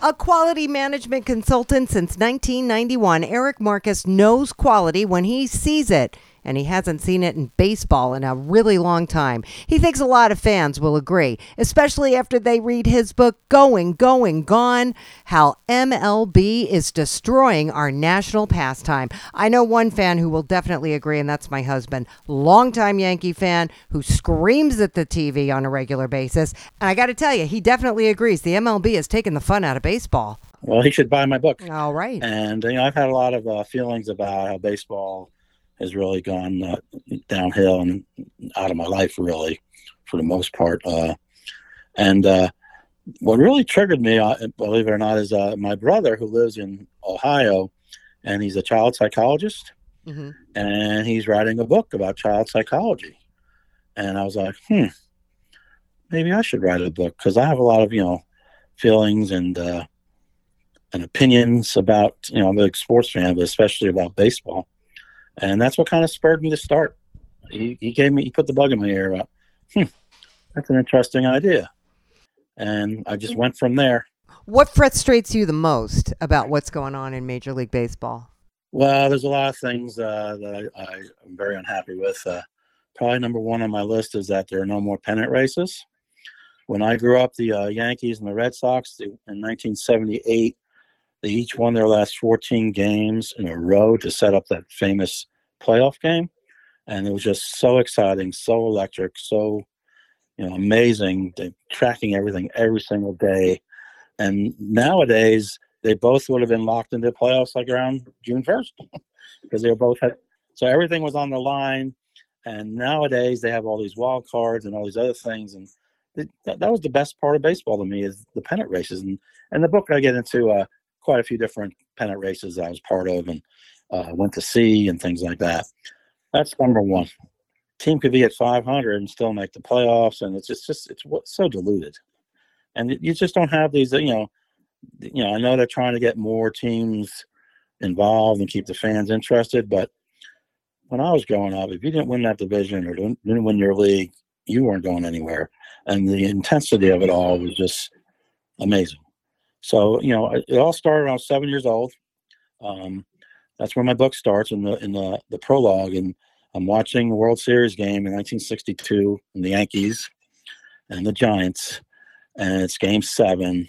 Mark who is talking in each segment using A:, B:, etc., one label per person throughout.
A: A quality management consultant since 1991, Eric Marcus knows quality when he sees it and he hasn't seen it in baseball in a really long time. He thinks a lot of fans will agree, especially after they read his book, Going, Going, Gone How MLB is Destroying Our National Pastime. I know one fan who will definitely agree, and that's my husband, longtime Yankee fan who screams at the TV on a regular basis. And I got to tell you, he definitely agrees. The MLB has taken the fun out of baseball.
B: Well, he should buy my book.
A: All right.
B: And you know, I've had a lot of uh, feelings about how baseball has really gone uh, downhill and out of my life, really, for the most part. Uh, and uh, what really triggered me, uh, believe it or not, is uh, my brother who lives in Ohio, and he's a child psychologist, mm-hmm. and he's writing a book about child psychology. And I was like, hmm, maybe I should write a book because I have a lot of you know feelings and uh, and opinions about you know I'm a big sports fan, but especially about baseball and that's what kind of spurred me to start. He, he gave me, he put the bug in my ear about, hmm, that's an interesting idea, and I just went from there.
A: What frustrates you the most about what's going on in Major League Baseball?
B: Well, there's a lot of things uh, that I, am very unhappy with. Uh, probably number one on my list is that there are no more pennant races. When I grew up, the uh, Yankees and the Red Sox in 1978 they each won their last 14 games in a row to set up that famous playoff game. And it was just so exciting, so electric, so you know, amazing. They're tracking everything every single day. And nowadays, they both would have been locked into playoffs like around June 1st because they were both had, so everything was on the line. And nowadays, they have all these wild cards and all these other things. And that, that was the best part of baseball to me is the pennant races. And, and the book I get into uh, quite a few different pennant races I was part of and uh, went to see and things like that. That's number one. Team could be at 500 and still make the playoffs, and it's just, just it's so diluted, and you just don't have these. You know, you know. I know they're trying to get more teams involved and keep the fans interested, but when I was growing up, if you didn't win that division or didn't win your league, you weren't going anywhere, and the intensity of it all was just amazing. So you know, it all started when I was seven years old. Um, that's where my book starts in the in the the prologue, and I'm watching a World Series game in 1962 in the Yankees and the Giants, and it's Game Seven,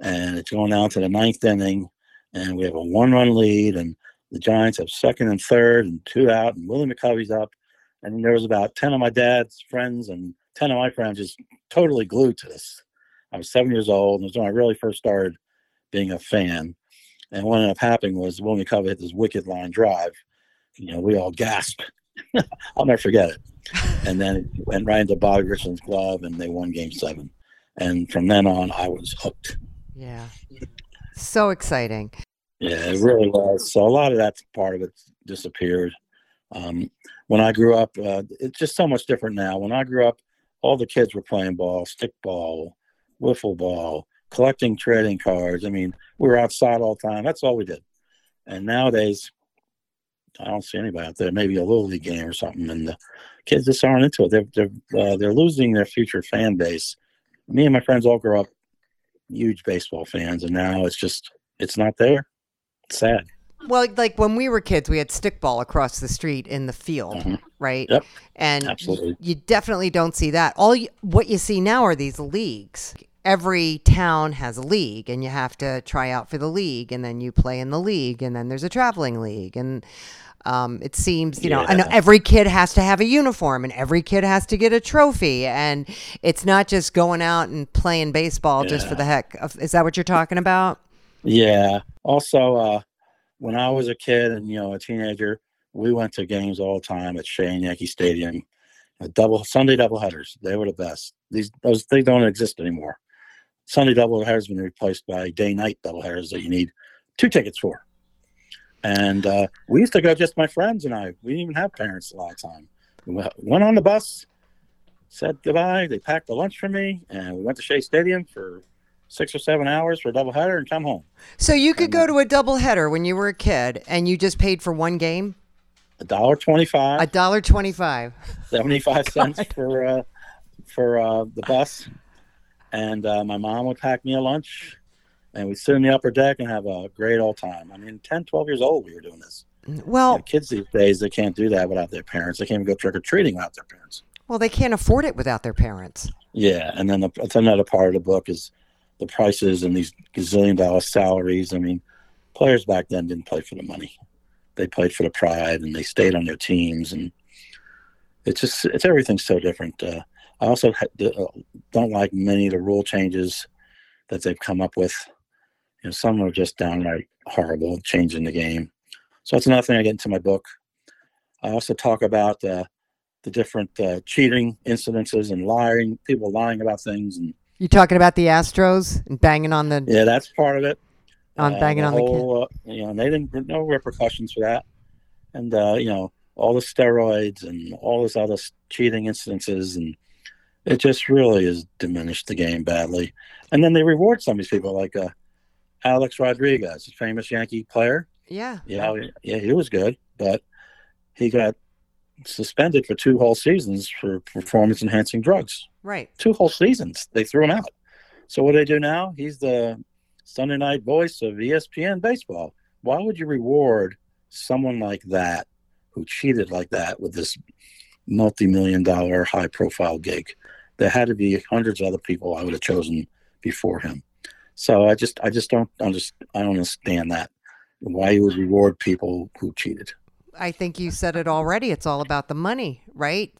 B: and it's going down to the ninth inning, and we have a one-run lead, and the Giants have second and third, and two out, and Willie McCovey's up, and there was about ten of my dad's friends and ten of my friends just totally glued to this. I was seven years old, and it was when I really first started being a fan. And what ended up happening was Willie McCovey hit this wicked line drive. You know, we all gasped. I'll never forget it. And then it went right into Bobby Richardson's glove, and they won Game Seven. And from then on, I was hooked.
A: Yeah, so exciting.
B: Yeah, it really was. So a lot of that part of it disappeared. Um, when I grew up, uh, it's just so much different now. When I grew up, all the kids were playing ball, stick ball, wiffle ball, collecting trading cards. I mean, we were outside all the time. That's all we did. And nowadays, I don't see anybody out there. Maybe a little league game or something, and the kids just aren't into it. They're they're uh, they're losing their future fan base. Me and my friends all grew up huge baseball fans, and now it's just it's not there. It's sad.
A: Well, like when we were kids, we had stickball across the street in the field, mm-hmm. right?
B: Yep.
A: And
B: Absolutely.
A: you definitely don't see that. All you, what you see now are these leagues every town has a league and you have to try out for the league and then you play in the league and then there's a traveling league and um, it seems you know know every kid has to have a uniform and every kid has to get a trophy and it's not just going out and playing baseball yeah. just for the heck of, is that what you're talking about
B: yeah also uh, when i was a kid and you know a teenager we went to games all the time at Shea Yankee Stadium. Double Sunday double headers. They were the best. These those they don't exist anymore. Sunday doubleheader has been replaced by day night double doubleheaders that you need two tickets for. And uh, we used to go just my friends and I. We didn't even have parents a lot of time. We went on the bus, said goodbye. They packed the lunch for me, and we went to Shea Stadium for six or seven hours for a doubleheader and come home.
A: So you could go to a doubleheader when you were a kid, and you just paid for one game.
B: A dollar twenty-five.
A: A dollar twenty-five.
B: Seventy-five cents for uh, for uh, the bus, and uh, my mom would pack me a lunch, and we'd sit in the upper deck and have a great old time. I mean, 10, 12 years old, we were doing this.
A: Well,
B: You know, kids these days, they can't do that without their parents. They can't even go trick or treating without their parents.
A: well, they can't afford it without their parents.
B: Yeah, and then the, that's another part of the book is the prices and these gazillion dollar salaries. I mean, players back then didn't play for the money; they played for the pride, and they stayed on their teams. And it's just it's everything's so different. Uh, I also uh, don't like many of the rule changes that they've come up with. You know, some are just downright horrible, changing the game. So that's another thing I get into my book. I also talk about uh, the different uh, cheating incidences and lying, people lying about things, and
A: You talking about the Astros and banging on the
B: yeah, that's part of it.
A: on
B: Uh,
A: banging on the kid?
B: whole, uh, you know, and they didn't no repercussions for that, and uh, you know all the steroids and all this other cheating incidences, and it just really has diminished the game badly. And then they reward some of these people, like uh, Alex Rodriguez, a famous Yankee player.
A: Yeah.
B: Yeah, yeah, he was good, but he got suspended for two whole seasons for performance enhancing drugs.
A: Right.
B: Two whole seasons. They threw him out. So what do they do now? He's the Sunday night voice of ESPN baseball. Why would you reward someone like that who cheated like that with this multi-million dollar high profile gig? There had to be hundreds of other people I would have chosen before him. So I just I just don't understand I don't understand that. Why you would reward people who cheated.
A: I think you said it already. It's all about the money, right?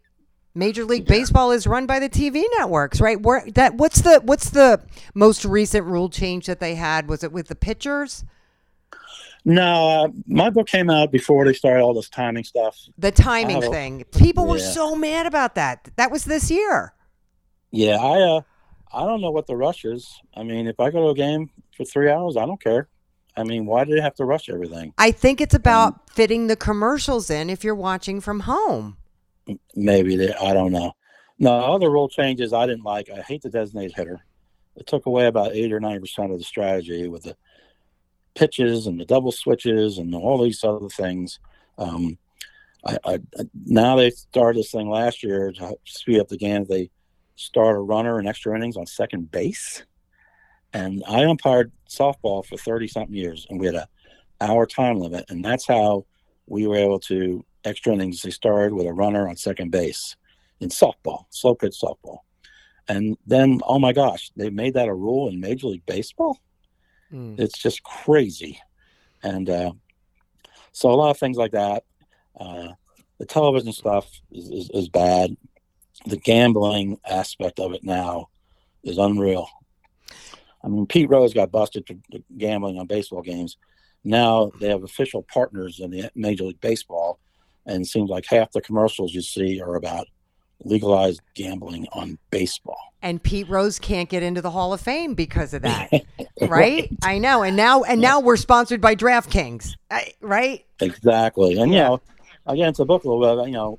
A: Major League Baseball is run by the TV networks, right? Where that what's the what's the most recent rule change that they had? Was it with the pitchers?
B: No, uh, my book came out before they started all this timing stuff.
A: The timing thing. People were so mad about that. That was this year.
B: Yeah, I uh, I don't know what the rush is. I mean, if I go to a game for three hours, I don't care. I mean, why do they have to rush everything?
A: I think it's about fitting the commercials in if you're watching from home.
B: Maybe they, I don't know. No, other rule changes I didn't like. I hate the designated hitter. It took away about eight or nine percent of the strategy with the pitches and the double switches and all these other things. Um, I, I, now they started this thing last year to speed up the game. They start a runner in extra innings on second base, and I umpired softball for thirty something years, and we had a hour time limit, and that's how we were able to extra innings. They started with a runner on second base in softball, slow pitch softball, and then oh my gosh, they made that a rule in Major League Baseball
A: Mm.
B: it's just crazy. And uh, so a lot of things like that uh, the television stuff is, is, is bad. The gambling aspect of it now is unreal. I mean pete rose got busted for gambling on baseball games. Now they have official partners in the major league baseball and it seems like half the commercials you see are about legalized gambling on baseball
A: And Pete Rose can't get into the Hall of Fame because of that. right? I know. And now and now we're sponsored by DraftKings. Right?
B: Exactly, and you know, again, it's a book a little bit. You know,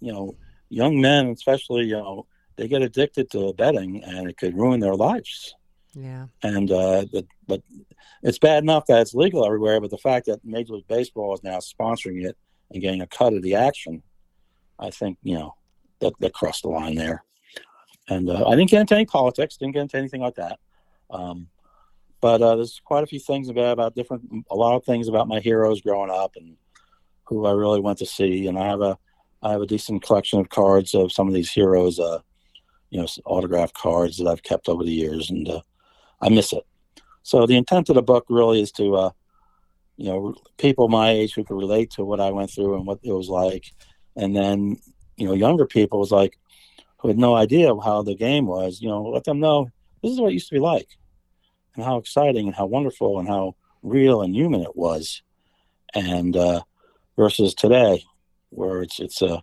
B: you know, young men, especially, you know, they get addicted to betting, and it could ruin their lives.
A: Yeah.
B: And uh, but, but it's bad enough that it's legal everywhere, but the fact that Major League Baseball is now sponsoring it and getting a cut of the action, I think you know that that crossed the line there. And uh, I didn't get into any politics, didn't get into anything like that. Um, but uh, there's quite a few things about about different, a lot of things about my heroes growing up and who I really went to see. And I have a, I have a decent collection of cards of some of these heroes, uh, you know, autograph cards that I've kept over the years, and uh, I miss it. So the intent of the book really is to, uh, you know, people my age who can relate to what I went through and what it was like, and then you know, younger people was like who had no idea how the game was. You know, let them know this is what it used to be like, and how exciting and how wonderful and how real and human it was, and uh, versus today, where it's it's a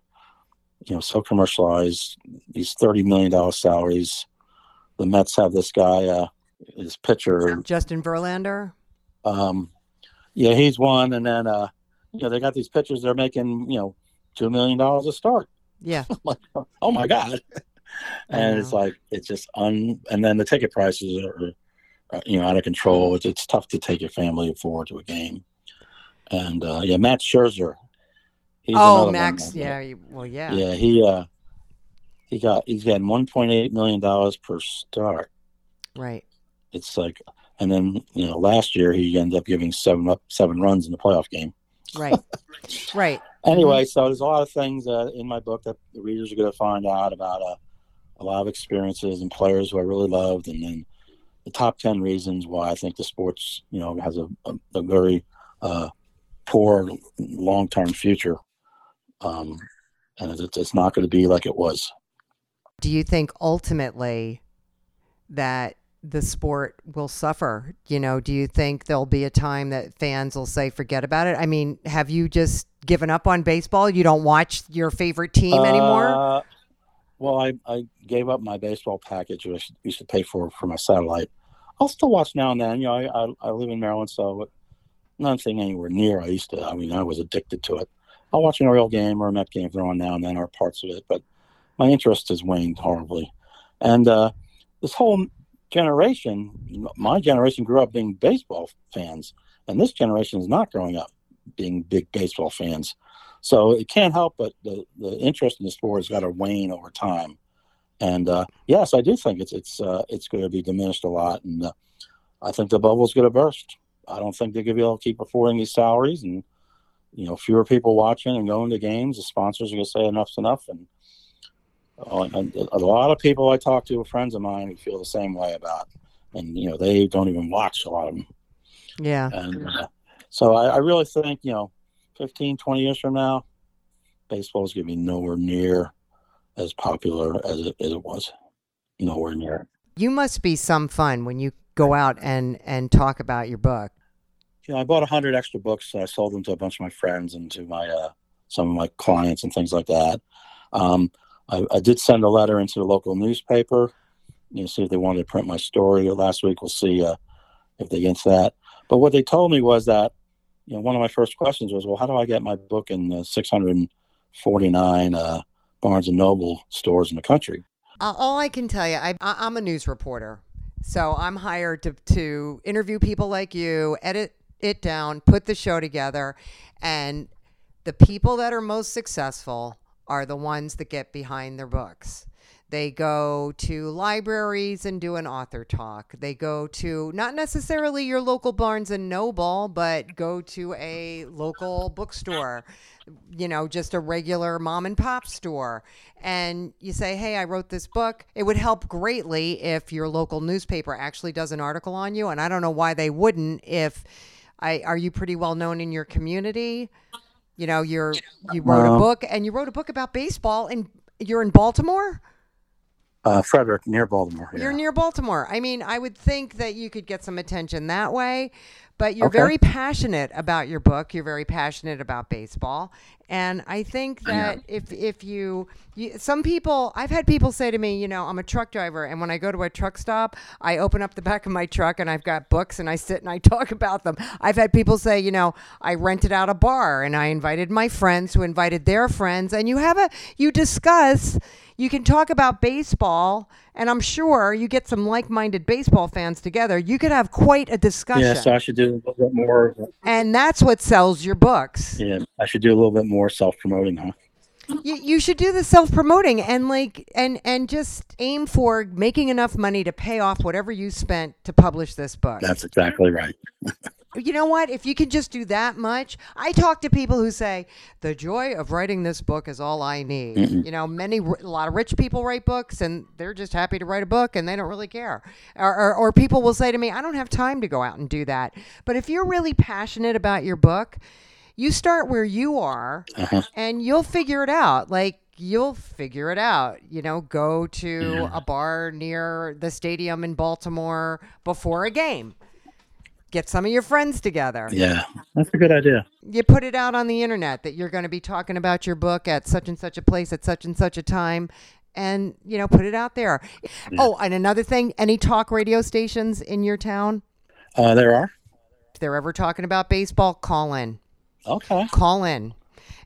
B: you know so commercialized these thirty million dollar salaries the Mets have this guy, uh, his pitcher.
A: Justin Verlander.
B: Um, yeah, he's one, and then uh, you know they got these pitchers. They're making you know two million dollars a start.
A: Yeah.
B: like, oh my god. and it's like it's just un. And then the ticket prices are, are you know out of control. It's, it's tough to take your family forward to a game. And uh, yeah, Matt Scherzer.
A: Oh,
B: one
A: Max.
B: that-
A: Yeah. you- Well, yeah.
B: yeah, he uh, he got he's getting one point eight million dollars per start.
A: Right.
B: It's like, and then you know last year he ended up giving seven up seven runs in the playoff game.
A: Right. right.
B: Anyway, so there's a lot of things uh, in my book that the readers are going to find out about uh, a lot of experiences and players who I really loved, and then the top ten reasons why I think the sports, you know, has a, a, a very uh, poor long-term future, um, and it's, it's not going to be like it was.
A: Do you think ultimately that the sport will suffer? You know, do you think there'll be a time that fans will say, forget about it? I mean, have you just given up on baseball? You don't watch your favorite team anymore?
B: Uh, well, I, I gave up my baseball package, which I used to pay for for my satellite. I'll still watch now and then. You know, I, I, I live in Maryland, so nothing anywhere near I used to. I mean, I was addicted to it. I'll watch an Oriole game or a Met game if they're on now and then, or parts of it, but my interest has waned horribly. And uh, this whole generation, my generation grew up being baseball fans, and this generation is not growing up being big baseball fans. So it can't help but the, the interest in the sport has got to wane over time. And uh, yes, I do think it's it's uh, it's going to be diminished a lot, and uh, I think the bubble's going to burst. I don't think they're going to be able to keep affording these salaries, and you know, fewer people watching and going to games. The sponsors are going to say enough's enough, and, uh, and a lot of people I talk to, friends of mine, who feel the same way about, and you know, they don't even watch a lot of them.
A: yeah.
B: And uh, so I, I really think, you know, 15, 20 years from now, baseball is going to be nowhere near as popular as it, as it was. Nowhere near.
A: You must be some fun when you go out and, and talk about your book.
B: You know, I bought a hundred extra books. I sold them to a bunch of my friends and to my uh, some of my clients and things like that. Um, I, I did send a letter into the local newspaper. You know, see if they wanted to print my story last week. We'll see uh, if they get into that. But what they told me was that, you know, one of my first questions was, well, how do I get my book in the 649 uh, Barnes and Noble stores in the country?
A: Uh, all I can tell you, I, I'm a news reporter. So I'm hired to, to interview people like you, edit it down, put the show together. And the people that are most successful are the ones that get behind their books. They go to libraries and do an author talk. They go to not necessarily your local Barnes and Noble, but go to a local bookstore, you know, just a regular mom and pop store. And you say, hey, I wrote this book. It would help greatly if your local newspaper actually does an article on you. And I don't know why they wouldn't if I are you pretty well known in your community? You know, you're you wrote a book and you wrote a book about baseball and you're in Baltimore?
B: Uh, Frederick, near Baltimore.
A: You're near Baltimore. I mean, I would think that you could get some attention that way, but you're
B: Okay.
A: very passionate about your book. You're very passionate about baseball, and I think that if if you, you, some people, I've had people say to me, you know, I'm a truck driver, and when I go to a truck stop, I open up the back of my truck and I've got books and I sit and I talk about them. I've had people say, you know, I rented out a bar and I invited my friends who invited their friends, and you have a you discuss you can talk about baseball, and I'm sure you get some like minded baseball fans together. You could have quite a discussion.
B: Yeah, so I should do a little bit more.
A: and that's what sells your books.
B: Yeah, I should do a little bit more self promoting, huh?
A: You, you should do the self promoting and like and and just aim for making enough money to pay off whatever you spent to publish this book.
B: That's exactly right.
A: you know what? If you can just do that much, I talk to people who say the joy of writing this book is all I need. You know, many a lot of rich people write books and they're just happy to write a book and they don't really care. Or, or, or people will say to me, I don't have time to go out and do that. But if you're really passionate about your book, you start where you are
B: Uh-huh.
A: and you'll figure it out. Like you'll figure it out. You know, go to a bar near the stadium in Baltimore before a game. Get some of your friends together.
B: Yeah, that's a good idea.
A: You put it out on the internet that you're going to be talking about your book at such and such a place at such and such a time and you know put it out there. Oh, and another thing, any talk radio stations in your town?
B: Uh, there are.
A: If they're ever talking about baseball, call in.
B: Okay.
A: Call in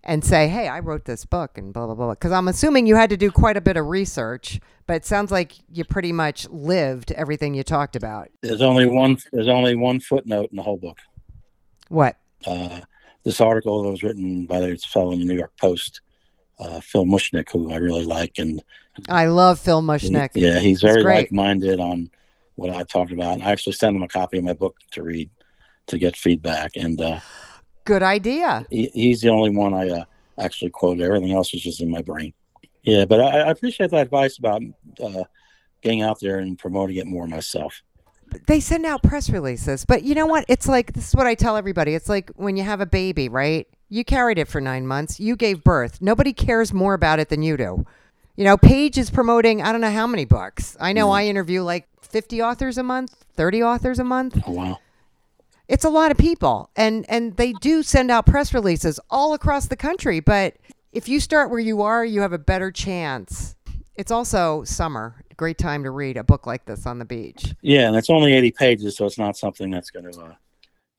A: and say, "Hey, I wrote this book," and blah blah blah. Because I'm assuming you had to do quite a bit of research, but it sounds like you pretty much lived everything you talked about.
B: There's only one. There's only one footnote in the whole book.
A: What?
B: Uh, this article that was written by this fellow in the New York Post, uh, Phil Mushnick, who I really like, and
A: I love Phil Mushnick.
B: yeah, he's very like-minded on what I talked about. And I actually sent him a copy of my book to read to get feedback, and uh,
A: Good idea.
B: he, he's the only one I uh, actually quote. Everything else is just in my brain. Yeah, but I, I appreciate that advice about uh, getting out there and promoting it more myself.
A: They send out press releases, but you know what? It's like this is what I tell everybody. It's like when you have a baby, right? You carried it for nine months. You gave birth. Nobody cares more about it than you do. You know, Paige is promoting I don't know how many books. I know I interview like 50 authors a month, 30 authors a month.
B: Oh wow!
A: It's a lot of people, and and they do send out press releases all across the country. But if you start where you are, you have a better chance. It's also summer, great time to read a book like this on the beach.
B: Yeah, and it's only eighty pages, so it's not something that's going to, uh,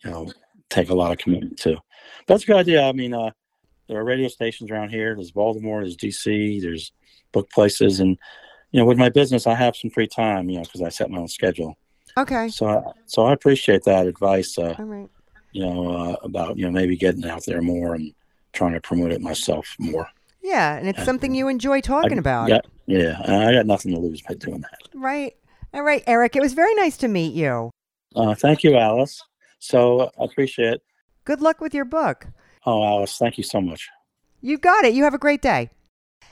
B: you know, take a lot of commitment to. That's a good idea. I mean, uh, there are radio stations around here. There's Baltimore. There's DC. There's book places, and you know, with my business, I have some free time. You know, because I set my own schedule.
A: Okay,
B: So, I, so I appreciate that advice. Uh,
A: all right.
B: you know, uh, about you know maybe getting out there more and trying to promote it myself more.
A: Yeah, and it's something you enjoy talking about.
B: Yeah, yeah. I got nothing to lose by doing that.
A: Right. All right, Eric. It was very nice to meet you.
B: Uh, thank you, Alice. So uh, I appreciate it.
A: Good luck with your book.
B: Oh, Alice, thank you so much.
A: You got it. You have a great day.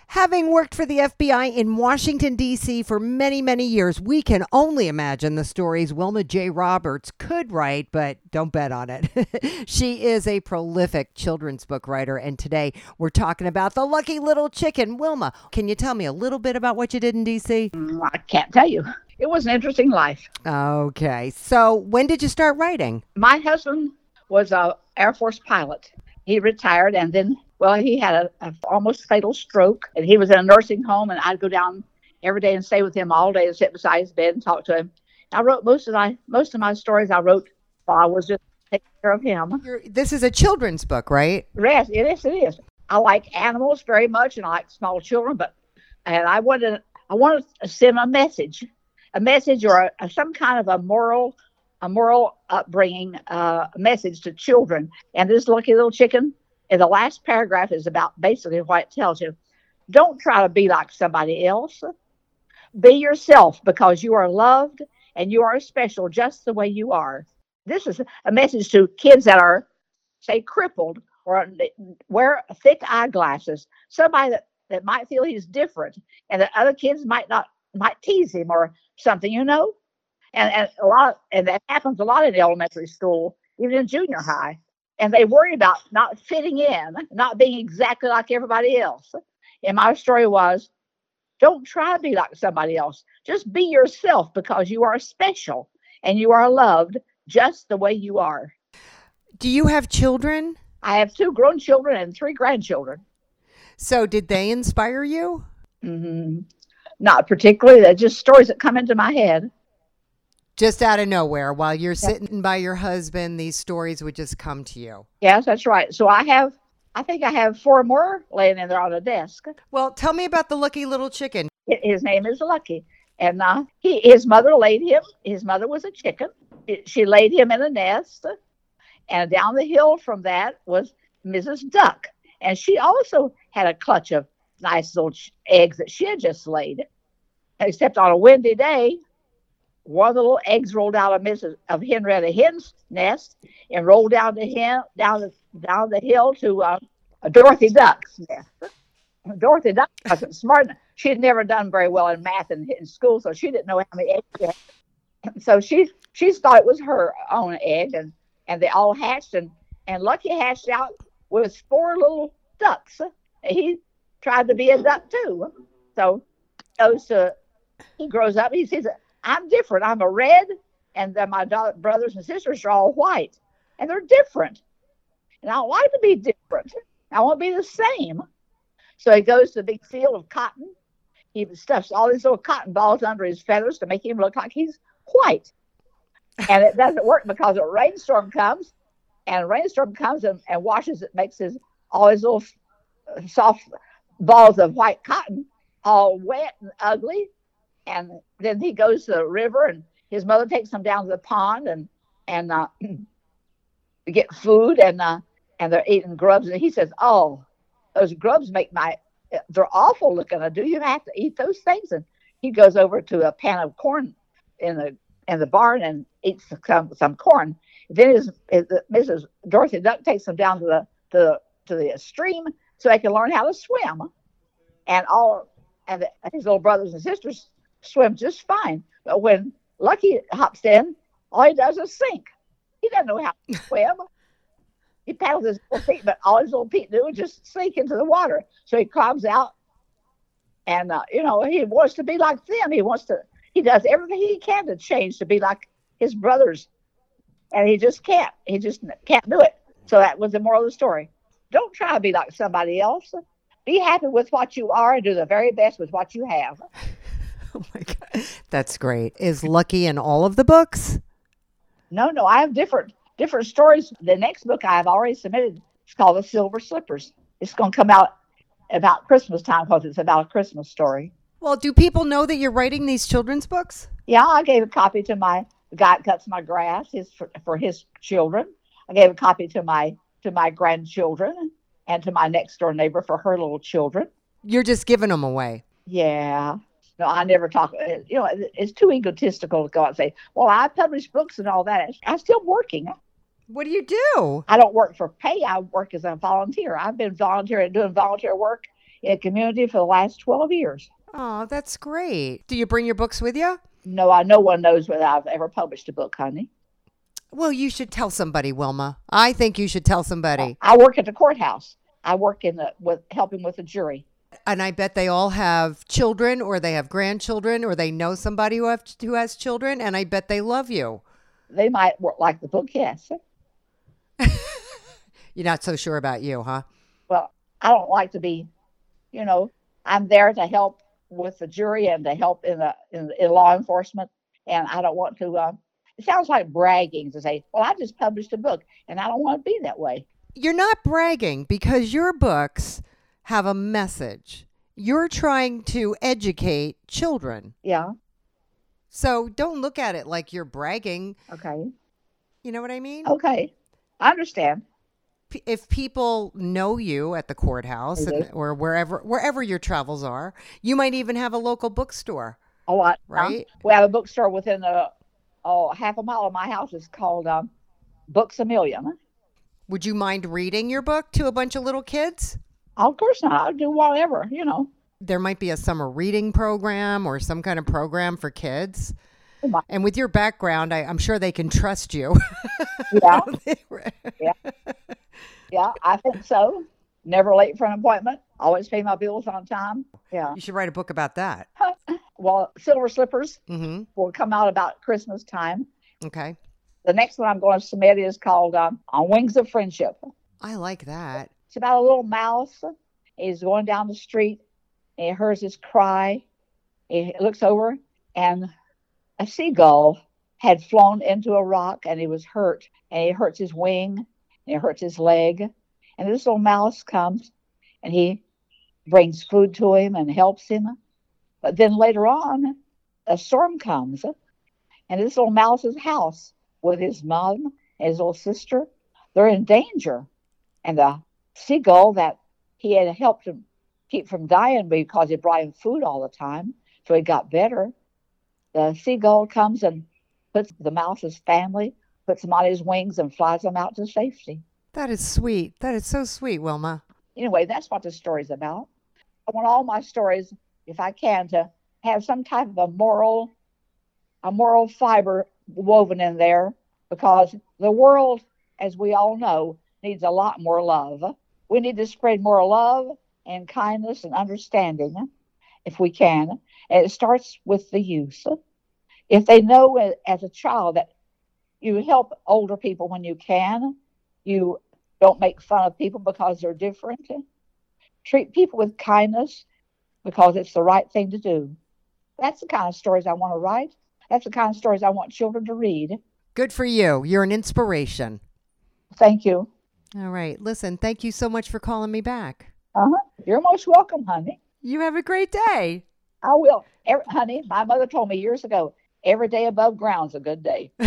A: Having worked for the FBI in Washington, D.C. for many, many years, we can only imagine the stories Wilma J. Roberts could write, but don't bet on it. she is a prolific children's book writer, and today we're talking about The Lucky Little Chicken. Wilma, can you tell me a little bit about what you did in D.C.?
C: Mm, I can't tell you. It was an interesting life.
A: Okay, so when did you start writing?
C: My husband was a Air Force pilot. He retired and then, well, he had a, almost fatal stroke, and he was in a nursing home. And I'd go down every day and stay with him all day and sit beside his bed and talk to him. I wrote most of my most of my stories. I wrote while I was just taking care of him.
A: You're, this is a children's book, right?
C: Yes, it is. It is. I like animals very much, and I like small children. But and I wanted I wanted to send a message, a message or a, a- some kind of a moral, a moral upbringing, uh, message to children. And this lucky little chicken, in the last paragraph, is about basically what it tells you. Don't try to be like somebody else. Be yourself because you are loved and you are special just the way you are. This is a message to kids that are, say, crippled or wear thick eyeglasses. Somebody that, that might feel he's different and that other kids might not might tease him or something, you know. And and a lot and that happens a lot in elementary school, even in junior high. And they worry about not fitting in, not being exactly like everybody else. And my story was don't try to be like somebody else. Just be yourself because you are special and you are loved just the way you are.
A: Do you have children?
C: I have two grown children and three grandchildren.
A: So, did they inspire you?
C: Mm-hmm. Not particularly, they're just stories that come into my head.
A: Just out of nowhere, while you're sitting by your husband, these stories would just come to you.
C: Yes, that's right. So I have, I think I have four more laying in there on the desk.
A: Well, tell me about the lucky little chicken.
C: His name is Lucky, and uh, he, his mother laid him. His mother was a chicken. She laid him in a nest, and down the hill from that was Mrs. Duck, and she also had a clutch of nice little eggs that she had just laid. Except on a windy day, one of the little eggs rolled out of Mrs. of Henrietta Hen's nest and rolled down the hill down the down the hill to uh, a Dorothy Duck's nest. Dorothy Duck wasn't smart enough. She had never done very well in math in, in school, so she didn't know how many eggs she had. So she she thought it was her own egg, and and they all hatched, and and Lucky hatched out with four little ducks. He tried to be a duck too. So goes to he grows up. He says, "I'm different. I'm a red, and then my do- brothers and sisters are all white, and they're different. And I don't like to be different. I want to be the same." So he goes to the big field of cotton, he stuffs all these little cotton balls under his feathers to make him look like he's white. And it doesn't work because a rainstorm comes, and a rainstorm comes and, and washes it, makes his all his little soft balls of white cotton all wet and ugly. And then he goes to the river, and his mother takes him down to the pond and and uh, get food, and uh, and they're eating grubs, and he says, "Oh, those grubs make my they're awful looking. Do you have to eat those things?" And he goes over to a pan of corn in the in the barn and eats some some corn. Then his, his Mrs. Dorothy Duck takes him down to the to to the stream so they can learn how to swim. And all and his little brothers and sisters swim just fine. But when Lucky hops in, all he does is sink. He doesn't know how to swim. he paddles his little feet, but all his little feet do is just sink into the water. So he climbs out, and uh, you know he wants to be like them. He wants to. He does everything he can to change to be like his brothers, and he just can't. He just can't do it. So that was the moral of the story. Don't try to be like somebody else. Be happy with what you are and do the very best with what you have.
A: Oh my god, that's great. Is Lucky in all of the books?
C: No, no, I have different different stories. The next book I have already submitted is called The Silver Slippers. It's going to come out about Christmas time because it's about a Christmas story.
A: Well, do people know that you're writing these children's books?
C: Yeah, I gave a copy to my the guy that cuts my grass his for, for his children. I gave a copy to my to my grandchildren and to my next door neighbor for her little children.
A: You're just giving them away.
C: Yeah. No, I never talk. uh, You know, it's too egotistical to go out and say, "Well, I publish books and all that." I'm still working.
A: What do you do?
C: I don't work for pay. I work as a volunteer. I've been volunteering, doing volunteer work in a community for the last 12 years.
A: Oh, that's great. Do you bring your books with you?
C: No, I no one knows whether I've ever published a book, honey.
A: Well, you should tell somebody, Wilma. I think you should tell somebody.
C: I work at the courthouse. I work in the with helping with the jury.
A: And I bet they all have children or they have grandchildren or they know somebody who have who has children and I bet they love you.
C: They might like the book, yes.
A: You're not so sure about you, huh?
C: Well, I don't like to be, you know, I'm there to help with the jury and to help in the in, in law enforcement, and I don't want to. Uh, it sounds like bragging to say, "Well, I just published a book," and I don't want to be that way.
A: You're not bragging because your books have a message. You're trying to educate children.
C: Yeah.
A: So don't look at it like you're bragging.
C: Okay.
A: You know what I mean?
C: Okay. I understand.
A: P- If people know you at the courthouse and, or wherever wherever your travels are, you might even have a local bookstore.
C: A lot.
A: Right.
C: we have a bookstore within a oh half a mile of my house. It's called um, Books a Million.
A: Would you mind reading your book to a bunch of little kids?
C: Of course not. I'll do whatever. You know.
A: There might be a summer reading program or some kind of program for kids.
C: Oh,
A: And with your background, I, I'm sure they can trust you.
C: Yeah. Yeah. Yeah, I think so. Never late for an appointment. Always pay my bills on time. Yeah.
A: you should write a book about that.
C: Well, Silver Slippers
A: hmm
C: will come out about Christmas time.
A: Okay.
C: The next one I'm going to submit is called um, On Wings of Friendship.
A: I like that.
C: It's about a little mouse. He's going down the street he hears his cry. He looks over and a seagull had flown into a rock and he was hurt and he hurts his wing and he hurts his leg. And this little mouse comes and he brings food to him and helps him. But then later on, a storm comes and this little mouse's house with his mom and his little sister, they're in danger. And the seagull that he had helped him keep from dying because he brought him food all the time, so he got better. The seagull comes and puts the mouse's family, puts them on his wings, and flies them out to safety.
A: That is sweet. That is so sweet, Wilma.
C: Anyway, that's what the story's about. I want all my stories, if I can, to have some type of a moral, a moral fiber woven in there, because the world, as we all know, needs a lot more love. We need to spread more love and kindness and understanding, if we can. And it starts with the youth. If they know as a child that you help older people when you can, you don't make fun of people because they're different. Treat people with kindness. because it's the right thing to do. That's the kind of stories I want to write. That's the kind of stories I want children to read.
A: Good for you. You're an inspiration.
C: Thank you.
A: All right. Listen, thank you so much for calling me back.
C: Uh huh. You're most welcome, honey.
A: You have a great day.
C: I will. Every, honey, my mother told me years ago every day above ground's a good day.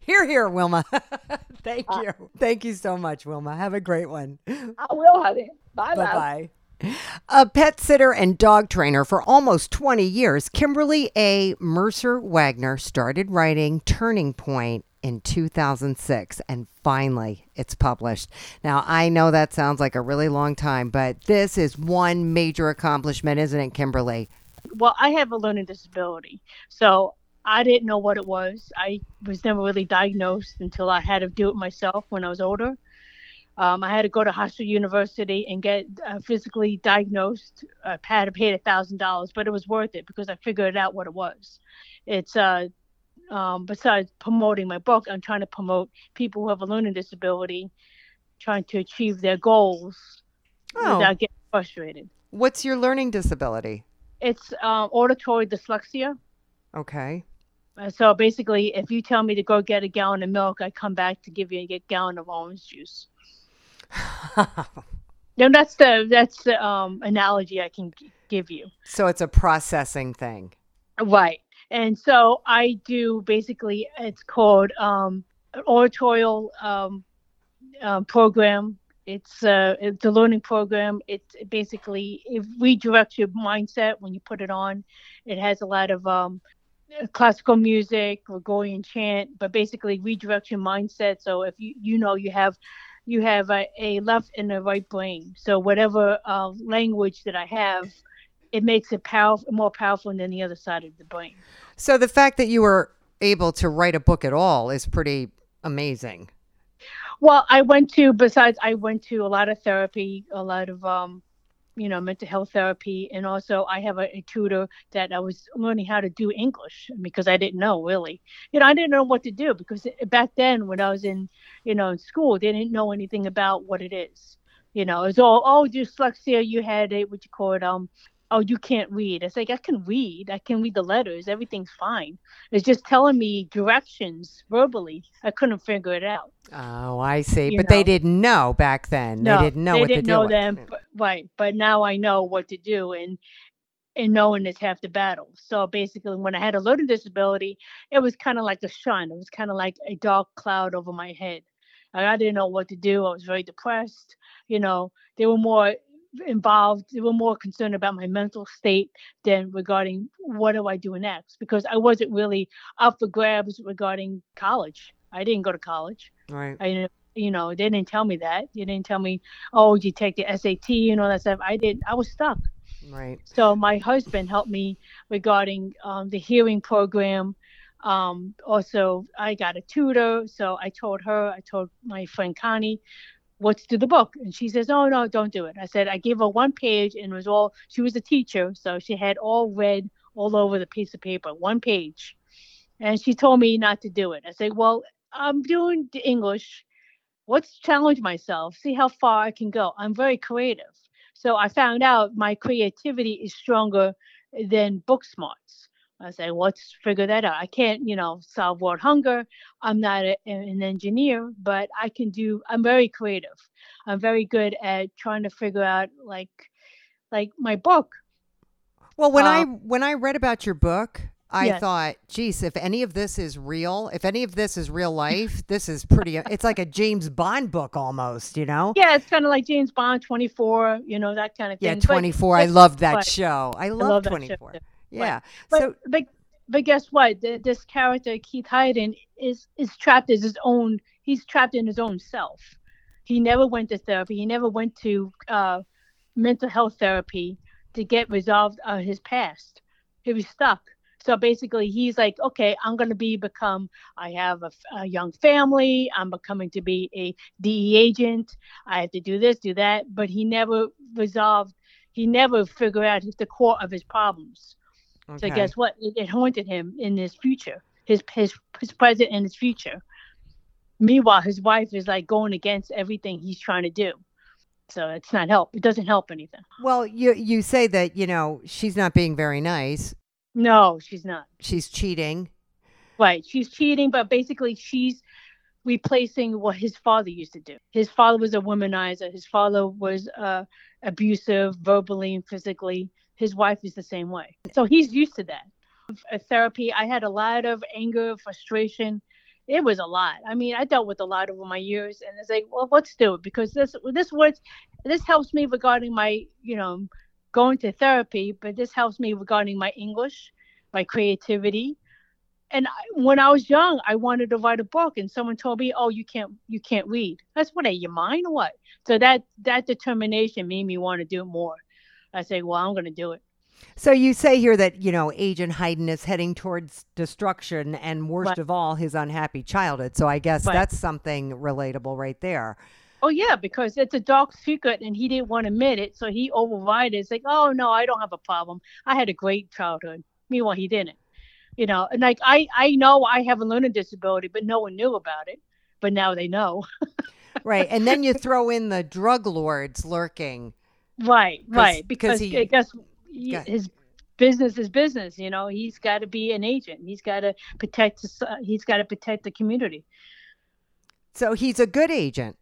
A: here, here, Wilma. Thank you. Uh, Thank you so much, Wilma. Have a great one.
C: I will, honey. Bye bye.
A: Bye. A pet sitter and dog trainer for almost 20 years, Kimberly A. Mercer Wagner started writing Turning Point in 2006, and finally it's published. Now, I know that sounds like a really long time, but this is one major accomplishment, isn't it, Kimberly?
D: Well, I have a learning disability, so I didn't know what it was. I was never really diagnosed until I had to do it myself when I was older. Um, I had to go to Hofstra University and get uh, physically diagnosed. I had to pay a thousand dollars, but it was worth it because I figured out what it was. It's uh, um, besides promoting my book, I'm trying to promote people who have a learning disability, trying to achieve their goals oh. without getting frustrated.
A: What's your learning disability?
D: It's uh, auditory dyslexia.
A: Okay.
D: So basically, if you tell me to go get a gallon of milk, I come back to give you a gallon of orange juice. no, that's the that's the um, analogy I can give you.
A: So it's a processing thing,
D: right? And so I do basically. It's called um, an oratorial um, um, program. It's uh, it's a learning program. It's basically it redirects your mindset when you put it on. It has a lot of um, classical music, Gregorian chant, but basically redirect your mindset. So if you you know you have you have a, a left and a right brain. So whatever uh, language that I have, it makes it powerful, more powerful than the other side of the brain.
A: So the fact that you were able to write a book at all is pretty amazing.
D: Well, I went to besides I went to a lot of therapy, a lot of um, you know, mental health therapy. And also, I have a, a, tutor that I was learning how to do English because I didn't know really. You know, I didn't know what to do because back then, when I was in, you know, in school, they didn't know anything about what it is. You know, it's all, oh, dyslexia, you had it, what you call it, um, oh, you can't read. It's like, I can read. I can read the letters. Everything's fine. It's just telling me directions verbally. I couldn't figure it out.
A: Oh, I see. You but know? they didn't know back then.
D: No,
A: they didn't know what
D: they
A: what
D: didn't
A: to
D: know
A: do.
D: Them, but, right. But now I know what to do. And, and knowing is half the battle. So basically, when I had a learning disability, it was kind of like a shun. It was kind of like a dark cloud over my head. I didn't know what to do. I was very depressed. You know, they were more involved they were more concerned about my mental state than regarding what do i do next because i wasn't really up for grabs regarding college. I didn't go to college.
A: Right.
D: I you know they didn't tell me that. They didn't tell me oh you take the sat and all that stuff. I did i was stuck.
A: Right.
D: So my husband helped me regarding um, the hearing program. Um, also i got a tutor so i told her i told my friend connie what's to the book? And she says, oh, no, don't do it. I said, I gave her one page and it was all, she was a teacher. So she had all red all over the piece of paper, one page. And she told me not to do it. I said, well, I'm doing the English. Let's challenge myself, see how far I can go. I'm very creative. So I found out my creativity is stronger than book smarts. I say, let's figure that out. I can't, you know, solve world hunger. I'm not a, an engineer, but I can do. I'm very creative. I'm very good at trying to figure out, like, like my book.
A: Well, when I um, when I read about your book, I yes. thought, geez, if any of this is real, if any of this is real life, this is pretty. It's like a James Bond book almost, you know?
D: Yeah, it's kind of like James Bond, Twenty Four, you know, that kind of thing.
A: Yeah, Twenty Four. I love that show. I love, love Twenty Four. Yeah.
D: But,
A: so,
D: but but guess what? The, this character Keith Hyden is is trapped as his own. He's trapped in his own self. He never went to therapy. He never went to uh, mental health therapy to get resolved uh, his past. He was stuck. So basically, he's like, okay, I'm going to be become. I have a, a, young family. I'm becoming to be a DE agent. I have to do this, do that. But he never resolved. He never figured out the core of his problems. Okay. So guess what? It, it, haunted him in his future, his his his present and his future. Meanwhile, his wife is like going against everything he's trying to do. So it's not help. It doesn't help anything.
A: Well, you you say that you know she's not being very nice.
D: No, she's not.
A: She's cheating.
D: Right. She's cheating, but basically she's replacing what his father used to do. His father was a womanizer. His father was uh, abusive verbally and physically. His wife is the same way. So he's used to that. Therapy, I had a lot of anger, frustration. It was a lot. I mean, I dealt with a lot over my years, and it's like, well, let's do it because this this works. This helps me regarding my, you know, going to therapy, but this helps me regarding my English, my creativity, and I, when I was young, I wanted to write a book, and someone told me, "Oh, you can't, you can't read." That's what are you mind or what? So that that determination made me want to do more. I say, "Well, I'm going to do it."
A: So you say here that you know Agent Hayden is heading towards destruction, and worst
D: Right.
A: of all, his unhappy childhood. So I guess
D: Right.
A: that's something relatable right there.
D: Oh yeah, because it's a dark secret, and he didn't want to admit it, so he override it. It's like, "Oh no, I don't have a problem. I had a great childhood." Meanwhile, he didn't. You know, and like I, I know I have a learning disability, but no one knew about it. But now they know.
A: Right, and then you throw in the drug lords lurking.
D: Right, right.
A: 'cause
D: Because
A: he-
D: I guess he, his business is business. You know, he's got to be an agent. He's got to protect. His, uh, he's got to protect the community.
A: So he's a good agent.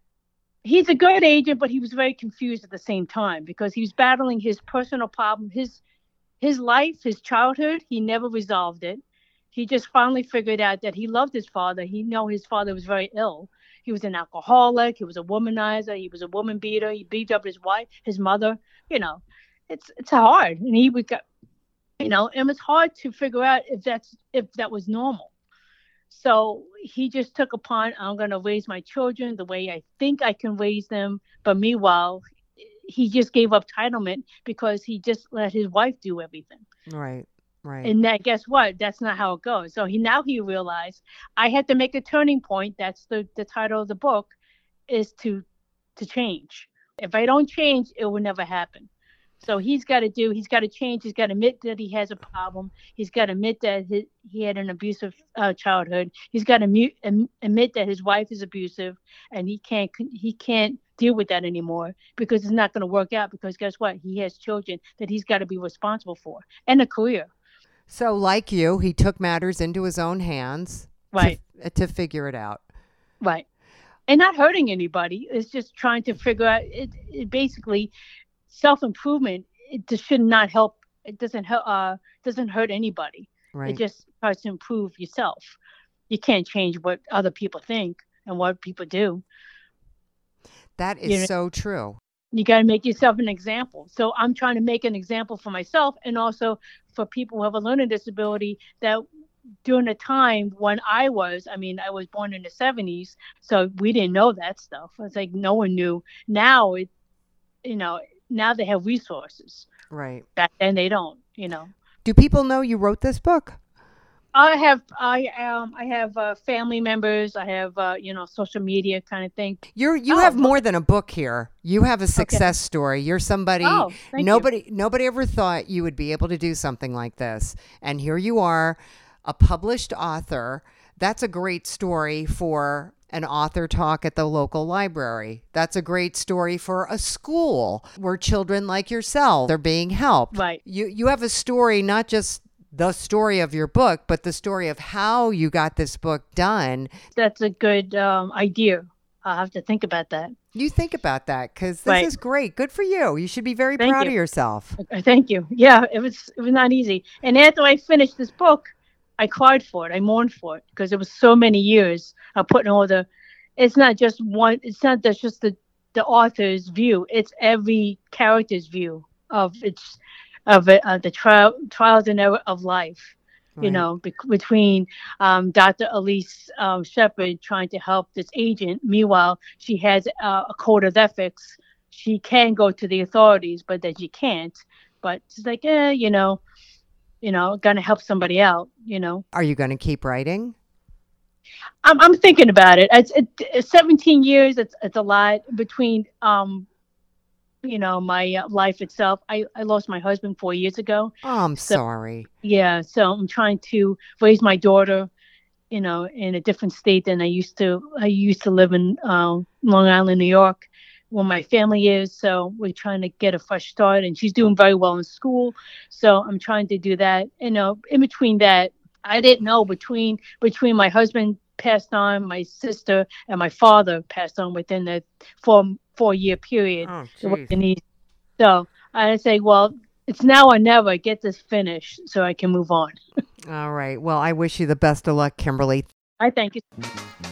D: He's a good agent, but he was very confused at the same time because he was battling his personal problem, his his life, his childhood. He never resolved it. He just finally figured out that he loved his father. He know his father was very ill. He was an alcoholic. He was a womanizer. He was a woman beater. He beat up his wife, his mother. You know, it's it's hard, and he would got, you know, and it's hard to figure out if that's if that was normal. So he just took upon I'm going to raise my children the way I think I can raise them. But meanwhile, he just gave up entitlement because he just let his wife do everything.
A: Right, right.
D: And that guess what? That's not how it goes. So he now he realized I had to make a turning point. That's the the title of the book, is to to change. If I don't change, it will never happen. So he's got to do. He's got to change. He's got to admit that he has a problem. He's got to admit that he, he had an abusive uh, childhood. He's got to mute, admit that his wife is abusive, and he can't he can't deal with that anymore because it's not going to work out. Because guess what? He has children that he's got to be responsible for and a career.
A: So, like you, he took matters into his own hands to-
D: Right.
A: to, figure it out.
D: Right. And not hurting anybody. It's just trying to figure out it, it basically self improvement it just should not help it doesn't help uh doesn't hurt anybody.
A: Right.
D: It just tries to improve yourself. You can't change what other people think and what people do.
A: that is
D: you know-
A: so true.
D: You got to make yourself an example. So I'm trying to make an example for myself and also for people who have a learning disability that during the time when I was, I mean, I was born in the 70s, so we didn't know that stuff. It's like no one knew. Now it, you know, now they have resources.
A: Right.
D: Back then they don't. You know,
A: Do people know you wrote this book?
D: I have, I um, I have uh, family members. I have, uh, you know, social media kind of thing.
A: You're you
D: Oh,
A: have more than a book here. You have a success story. You're somebody
D: Oh, thank you.
A: nobody nobody ever thought you would be able to do something like this. And here you are, a published author. That's a great story for an author talk at the local library. That's a great story for a school where children like yourself are being helped.
D: Right.
A: You you have a story not just the story of your book, but the story of how you got this book done.
D: That's a good um, idea. I'll have to think about that.
A: You think about that because this
D: Right.
A: is great. Good for you. You should be very
D: Thank
A: proud of yourself.
D: Thank you. Yeah, it was it was not easy. And after I finished this book, I cried for it. I mourned for it because it was so many years of putting all the. It's not just one. It's not that's just the the author's view. It's every character's view of its of it, uh, the trial trials and error of life. You know, bec between um, Dr. Elise um, Shepard trying to help this agent. Meanwhile, she has uh, a code of ethics. She can go to the authorities, but that she can't but it's like, eh, you know, you know, gonna help somebody out, you know.
A: Are you to keep writing?
D: I'm I'm thinking about it. It's it, it's 17 years. It's it's a lot between um, you know, my uh, life itself. I I lost my husband four years ago.
A: Oh, I'm
D: So-
A: sorry.
D: Yeah, so I'm trying to raise my daughter, you know, in a different state than I used to. I used to live in um, Long Island, New York, where my family is. So we're trying to get a fresh start, and she's doing very well in school. So I'm trying to do that. You know, in between that, I didn't know between between my husband passed on, my sister and my father passed on within the four four year period.
A: Oh,
D: It wasn't
A: jeez.
D: easy. So I say, well, it's now or never. Get this finished so I can move on.
A: All right. Well, I wish you the best of luck, Kimberly.
D: I thank you. Mm-hmm.